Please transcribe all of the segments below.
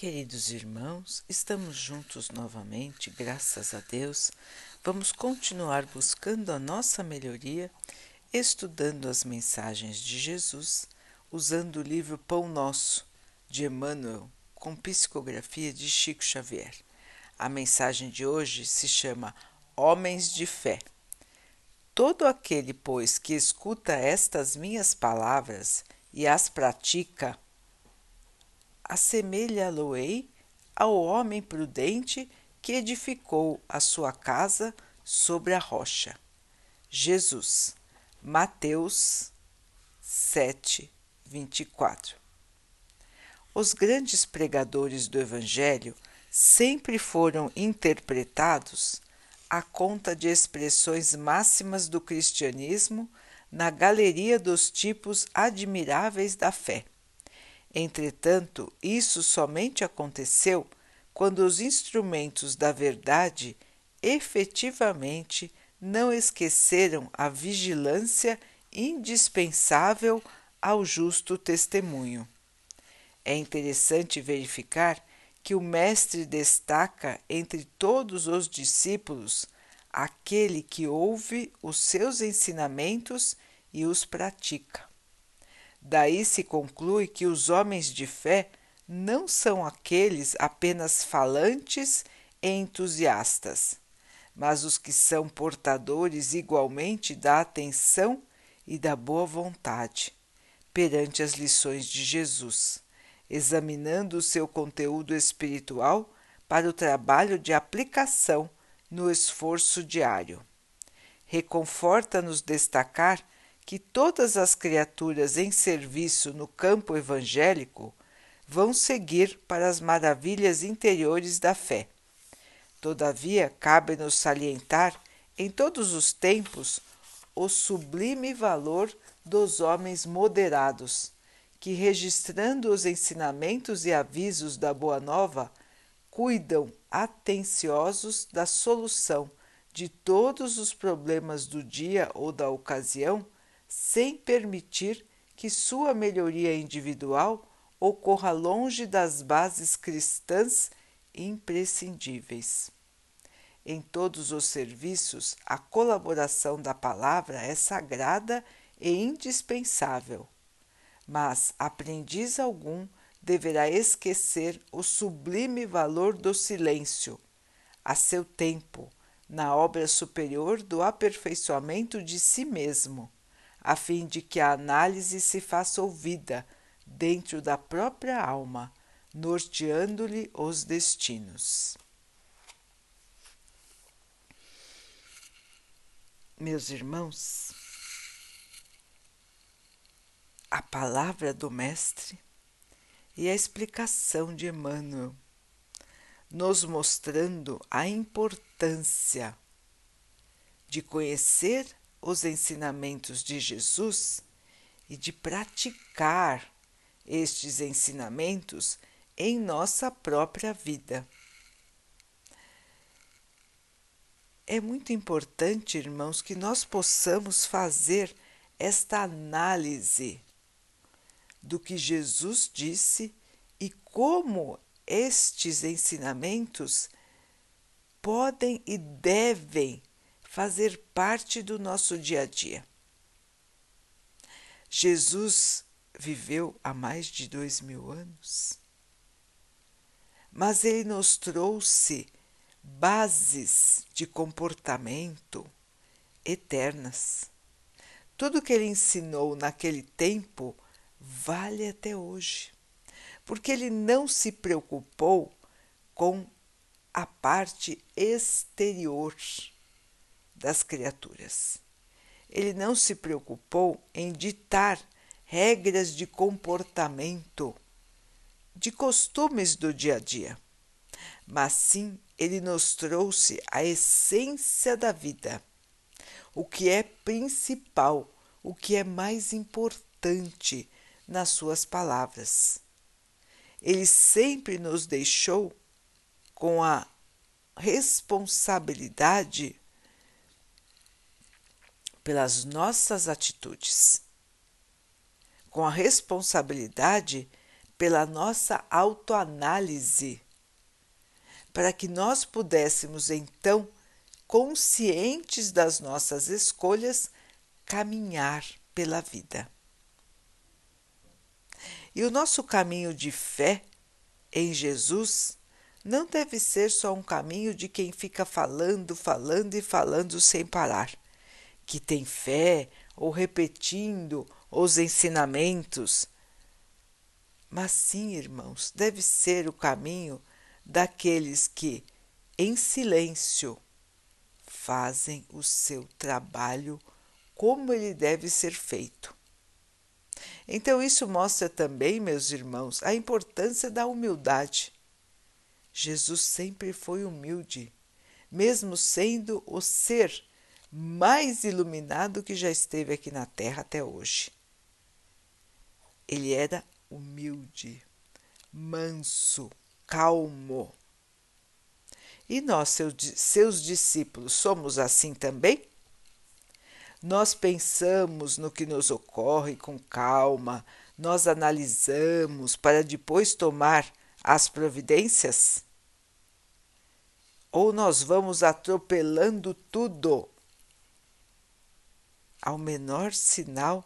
Queridos irmãos, estamos juntos novamente, graças a Deus. Vamos continuar buscando a nossa melhoria, estudando as mensagens de Jesus, usando o livro Pão Nosso, de Emmanuel, com psicografia de Chico Xavier. A mensagem de hoje se chama Homens de Fé. Todo aquele, pois, que escuta estas minhas palavras e as pratica, assemelha-lo-ei ao homem prudente que edificou a sua casa sobre a rocha. Jesus, Mateus 7, 24. Os grandes pregadores do Evangelho sempre foram interpretados à conta de expressões máximas do cristianismo na galeria dos tipos admiráveis da fé. Entretanto, isso somente aconteceu quando os instrumentos da verdade efetivamente não esqueceram a vigilância indispensável ao justo testemunho. É interessante verificar que o Mestre destaca entre todos os discípulos aquele que ouve os seus ensinamentos e os pratica. Daí se conclui que os homens de fé não são aqueles apenas falantes e entusiastas, mas os que são portadores igualmente da atenção e da boa vontade perante as lições de Jesus, examinando o seu conteúdo espiritual para o trabalho de aplicação no esforço diário. Reconforta-nos destacar que todas as criaturas em serviço no campo evangélico vão seguir para as maravilhas interiores da fé. Todavia, cabe-nos salientar em todos os tempos o sublime valor dos homens moderados, que, registrando os ensinamentos e avisos da Boa Nova, cuidam atenciosos da solução de todos os problemas do dia ou da ocasião sem permitir que sua melhoria individual ocorra longe das bases cristãs imprescindíveis. Em todos os serviços, a colaboração da palavra é sagrada e indispensável, mas aprendiz algum deverá esquecer o sublime valor do silêncio, a seu tempo, na obra superior do aperfeiçoamento de si mesmo a fim de que a análise se faça ouvida dentro da própria alma, norteando-lhe os destinos. Meus irmãos, a palavra do Mestre e a explicação de Emmanuel, nos mostrando a importância de conhecer os ensinamentos de Jesus e de praticar estes ensinamentos em nossa própria vida. É muito importante, irmãos, que nós possamos fazer esta análise do que Jesus disse e como estes ensinamentos podem e devem fazer parte do nosso dia a dia. Jesus viveu há mais de dois mil anos, mas ele nos trouxe bases de comportamento eternas. Tudo que ele ensinou naquele tempo vale até hoje, porque ele não se preocupou com a parte exterior das criaturas. Ele não se preocupou em ditar regras de comportamento, de costumes do dia a dia, mas sim ele nos trouxe a essência da vida, o que é principal, o que é mais importante nas suas palavras. Ele sempre nos deixou com a responsabilidade pelas nossas atitudes, com a responsabilidade pela nossa autoanálise, para que nós pudéssemos então, conscientes das nossas escolhas, caminhar pela vida. E o nosso caminho de fé em Jesus não deve ser só um caminho de quem fica falando, falando e falando sem parar, que tem fé ou repetindo os ensinamentos. Mas sim, irmãos, deve ser o caminho daqueles que, em silêncio, fazem o seu trabalho como ele deve ser feito. Então, isso mostra também, meus irmãos, a importância da humildade. Jesus sempre foi humilde, mesmo sendo o ser mais iluminado que já esteve aqui na Terra até hoje. Ele era humilde, manso, calmo. E nós, seus discípulos, somos assim também? Nós pensamos no que nos ocorre com calma, nós analisamos para depois tomar as providências? Ou nós vamos atropelando tudo ao menor sinal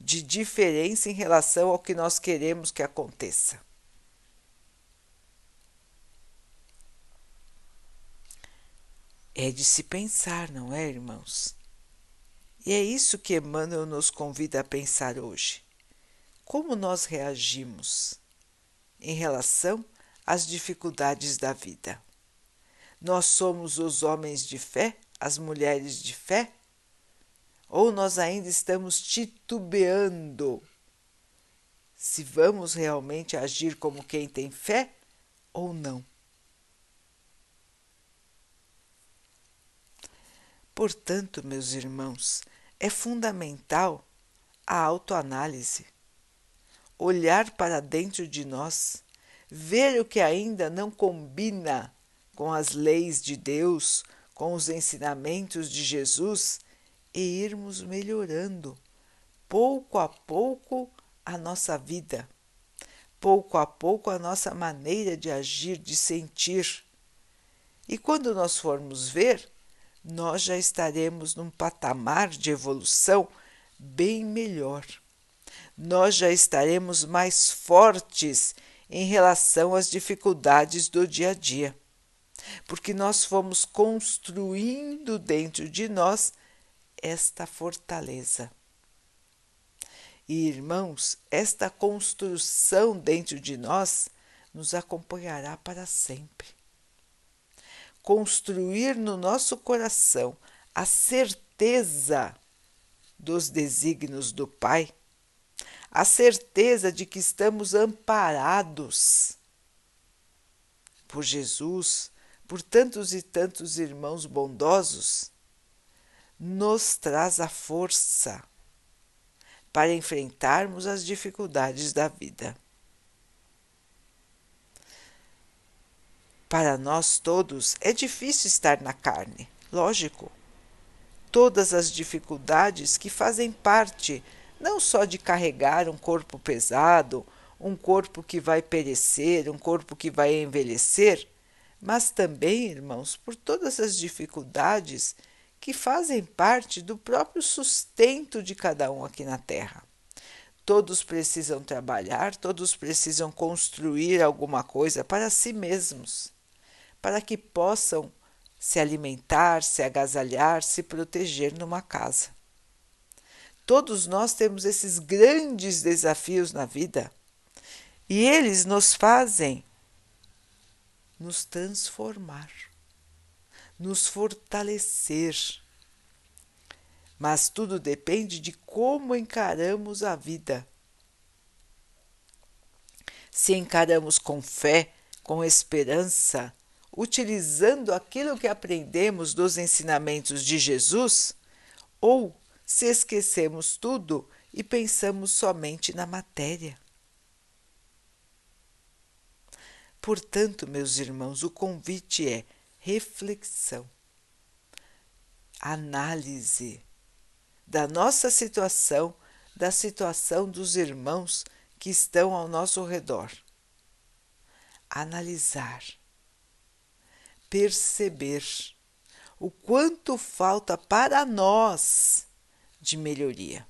de diferença em relação ao que nós queremos que aconteça? É de se pensar, não é, irmãos? E é isso que Emmanuel nos convida a pensar hoje. Como nós reagimos em relação às dificuldades da vida? Nós somos os homens de fé, as mulheres de fé? Ou nós ainda estamos titubeando se vamos realmente agir como quem tem fé ou não? Portanto, meus irmãos, é fundamental a autoanálise. Olhar para dentro de nós, ver o que ainda não combina com as leis de Deus, com os ensinamentos de Jesus e irmos melhorando pouco a pouco a nossa vida, pouco a pouco a nossa maneira de agir, de sentir. E quando nós formos ver, nós já estaremos num patamar de evolução bem melhor. Nós já estaremos mais fortes em relação às dificuldades do dia a dia, porque nós fomos construindo dentro de nós esta fortaleza. E irmãos, esta construção dentro de nós nos acompanhará para sempre construir no nosso coração a certeza dos desígnios do Pai, a certeza de que estamos amparados por Jesus, por tantos e tantos irmãos bondosos, nos traz a força para enfrentarmos as dificuldades da vida. Para nós todos é difícil estar na carne, lógico. Todas as dificuldades que fazem parte não só de carregar um corpo pesado, um corpo que vai perecer, um corpo que vai envelhecer, mas também, irmãos, por todas as dificuldades que fazem parte do próprio sustento de cada um aqui na Terra. Todos precisam trabalhar, todos precisam construir alguma coisa para si mesmos para que possam se alimentar, se agasalhar, se proteger numa casa. Todos nós temos esses grandes desafios na vida e eles nos fazem nos transformar, nos fortalecer. Mas tudo depende de como encaramos a vida. Se encaramos com fé, com esperança, utilizando aquilo que aprendemos dos ensinamentos de Jesus, ou se esquecemos tudo e pensamos somente na matéria. Portanto, meus irmãos, o convite é reflexão, análise da nossa situação, da situação dos irmãos que estão ao nosso redor. Analisar, perceber o quanto falta para nós de melhoria.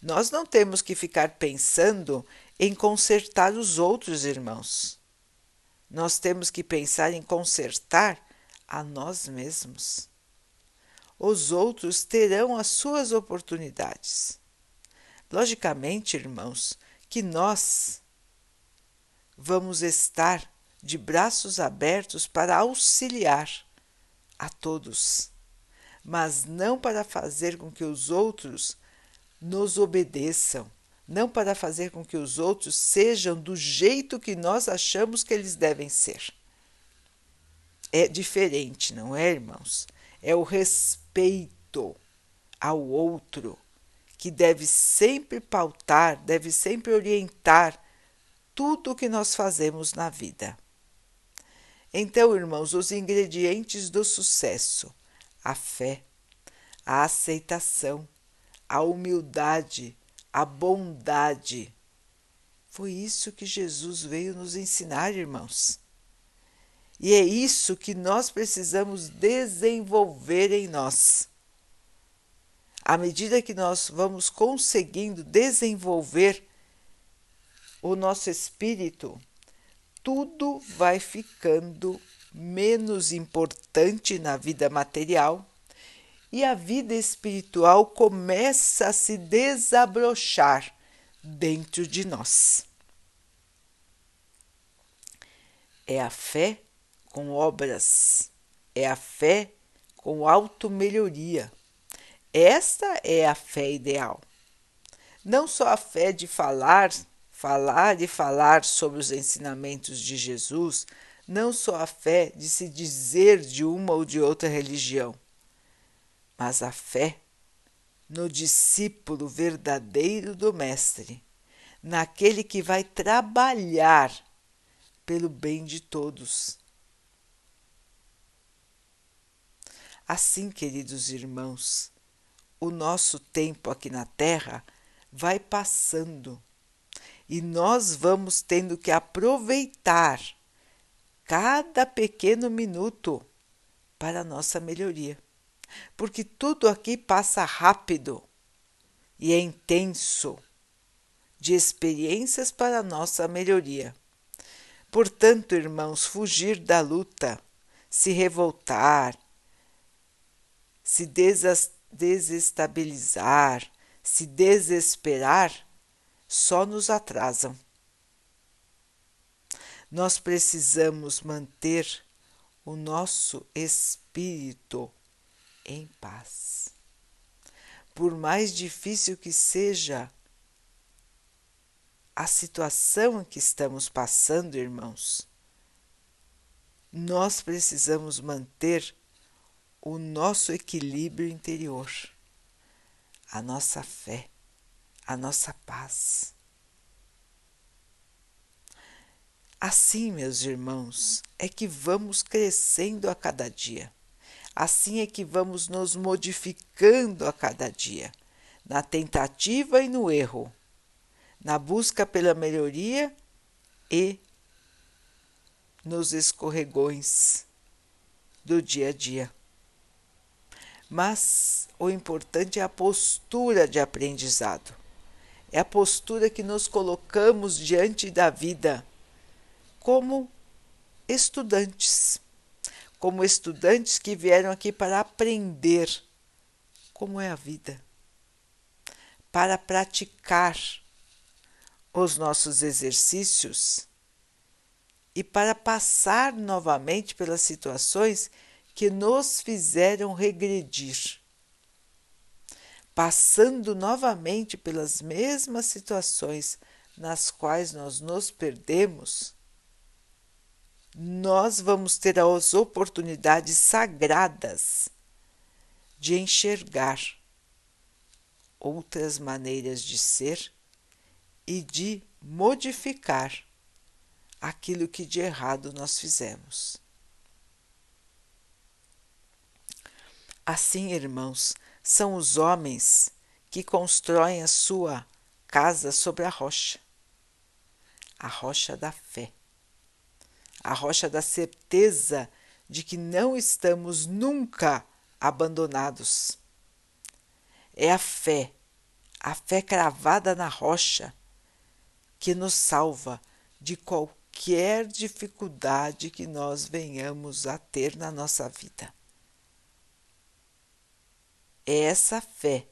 Nós não temos que ficar pensando em consertar os outros irmãos. Nós temos que pensar em consertar a nós mesmos. Os outros terão as suas oportunidades. Logicamente, irmãos, que nós vamos estar de braços abertos para auxiliar a todos, mas não para fazer com que os outros nos obedeçam, não para fazer com que os outros sejam do jeito que nós achamos que eles devem ser. É diferente, não é, irmãos? É o respeito ao outro que deve sempre pautar, deve sempre orientar tudo o que nós fazemos na vida. Então, irmãos, os ingredientes do sucesso: a fé, a aceitação, a humildade, a bondade. Foi isso que Jesus veio nos ensinar, irmãos. E é isso que nós precisamos desenvolver em nós. À medida que nós vamos conseguindo desenvolver o nosso espírito, tudo vai ficando menos importante na vida material e a vida espiritual começa a se desabrochar dentro de nós. É a fé com obras, é a fé com auto-melhoria. Esta é a fé ideal. Não só a fé de falar, falar e falar sobre os ensinamentos de Jesus, não só a fé de se dizer de uma ou de outra religião, mas a fé no discípulo verdadeiro do Mestre, naquele que vai trabalhar pelo bem de todos. Assim, queridos irmãos, o nosso tempo aqui na Terra vai passando e nós vamos tendo que aproveitar cada pequeno minuto para a nossa melhoria porque tudo aqui passa rápido e é intenso de experiências para nossa melhoria. Portanto, irmãos, fugir da luta, se revoltar, se desestabilizar, se desesperar, só nos atrasam. Nós precisamos manter o nosso espírito em paz. Por mais difícil que seja a situação que estamos passando, irmãos, nós precisamos manter o nosso equilíbrio interior, a nossa fé, a nossa paz. Assim, meus irmãos, é que vamos crescendo a cada dia. Assim é que vamos nos modificando a cada dia, na tentativa e no erro, na busca pela melhoria e nos escorregões do dia a dia. Mas o importante é a postura de aprendizado. É a postura que nos colocamos diante da vida como estudantes como estudantes que vieram aqui para aprender como é a vida, para praticar os nossos exercícios e para passar novamente pelas situações que nos fizeram regredir. Passando novamente pelas mesmas situações nas quais nós nos perdemos, nós vamos ter as oportunidades sagradas de enxergar outras maneiras de ser e de modificar aquilo que de errado nós fizemos. Assim, irmãos, são os homens que constroem a sua casa sobre a rocha. a rocha da fé, a rocha da certeza de que não estamos nunca abandonados. É a fé, a fé cravada na rocha, que nos salva de qualquer dificuldade que nós venhamos a ter na nossa vida. É essa fé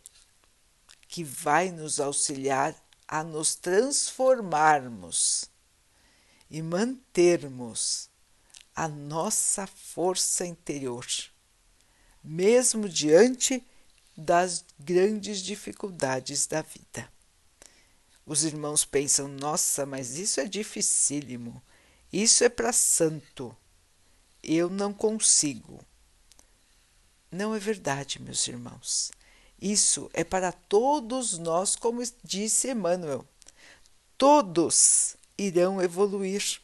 que vai nos auxiliar a nos transformarmos e mantermos a nossa força interior, mesmo diante das grandes dificuldades da vida. Os irmãos pensam: nossa, mas isso é dificílimo, isso é para santo, eu não consigo. Não é verdade, meus irmãos. Isso é para todos nós, como disse Emmanuel. Todos irão evoluir.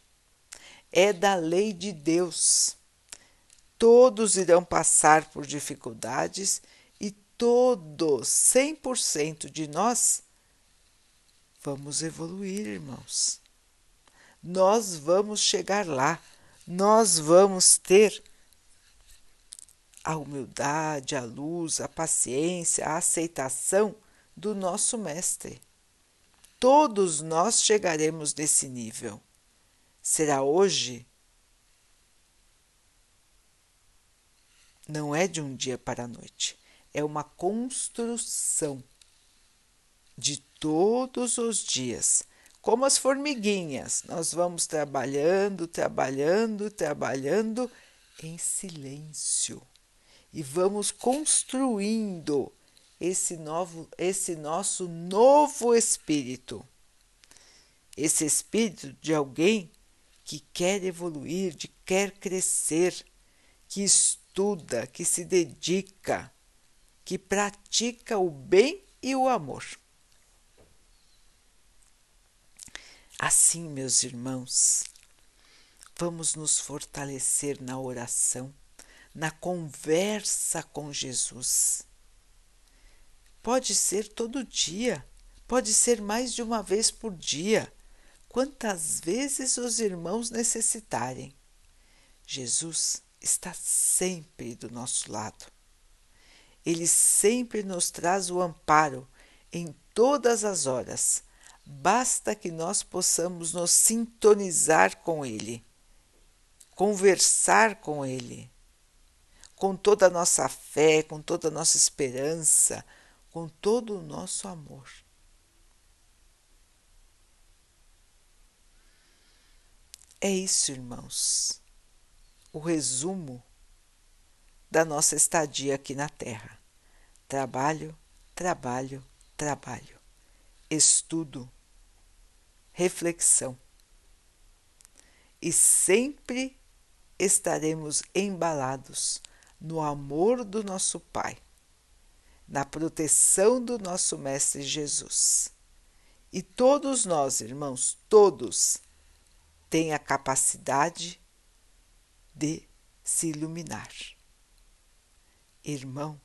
É da lei de Deus. Todos irão passar por dificuldades e todos, 100% de nós, vamos evoluir, irmãos. Nós vamos chegar lá. Nós vamos ter a humildade, a luz, a paciência, a aceitação do nosso Mestre. Todos nós chegaremos nesse nível. Será hoje? Não é de um dia para a noite, é uma construção de todos os dias. Como as formiguinhas, nós vamos trabalhando, trabalhando, trabalhando em silêncio e vamos construindo esse novo esse nosso novo espírito. Esse espírito de alguém que quer evoluir, de quer crescer, que estuda, que se dedica, que pratica o bem e o amor. Assim, meus irmãos, vamos nos fortalecer na oração na conversa com Jesus. Pode ser todo dia, pode ser mais de uma vez por dia, quantas vezes os irmãos necessitarem. Jesus está sempre do nosso lado. Ele sempre nos traz o amparo em todas as horas. Basta que nós possamos nos sintonizar com Ele, conversar com Ele com toda a nossa fé, com toda a nossa esperança, com todo o nosso amor. É isso, irmãos, o resumo da nossa estadia aqui na Terra. Trabalho, trabalho, trabalho. Estudo, reflexão. E sempre estaremos embalados no amor do nosso Pai, na proteção do nosso Mestre Jesus. E todos nós, irmãos, todos, têm a capacidade de se iluminar. Irmão,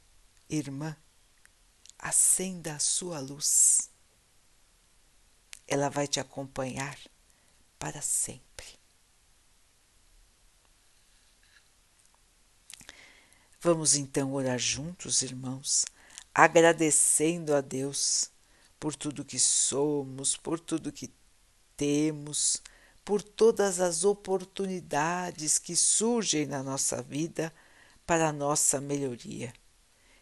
irmã, acenda a sua luz. Ela vai te acompanhar para sempre. Vamos então orar juntos, irmãos, agradecendo a Deus por tudo que somos, por tudo que temos, por todas as oportunidades que surgem na nossa vida para a nossa melhoria.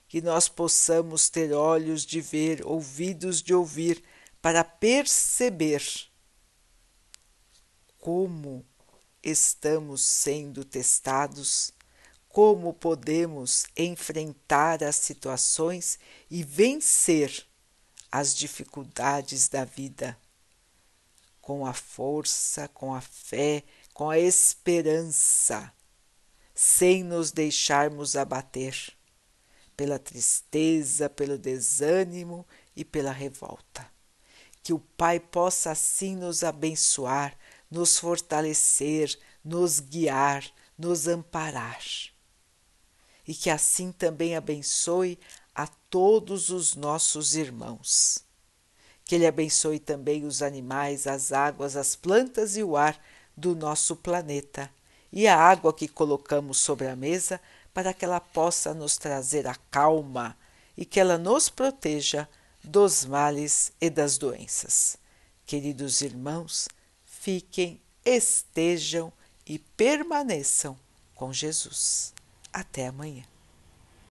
Que nós possamos ter olhos de ver, ouvidos de ouvir, para perceber como estamos sendo testados como podemos enfrentar as situações e vencer as dificuldades da vida com a força, com a fé, com a esperança, sem nos deixarmos abater pela tristeza, pelo desânimo e pela revolta. Que o Pai possa assim nos abençoar, nos fortalecer, nos guiar, nos amparar e que assim também abençoe a todos os nossos irmãos. Que Ele abençoe também os animais, as águas, as plantas e o ar do nosso planeta e a água que colocamos sobre a mesa para que ela possa nos trazer a calma e que ela nos proteja dos males e das doenças. Queridos irmãos, fiquem, estejam e permaneçam com Jesus. Até amanhã.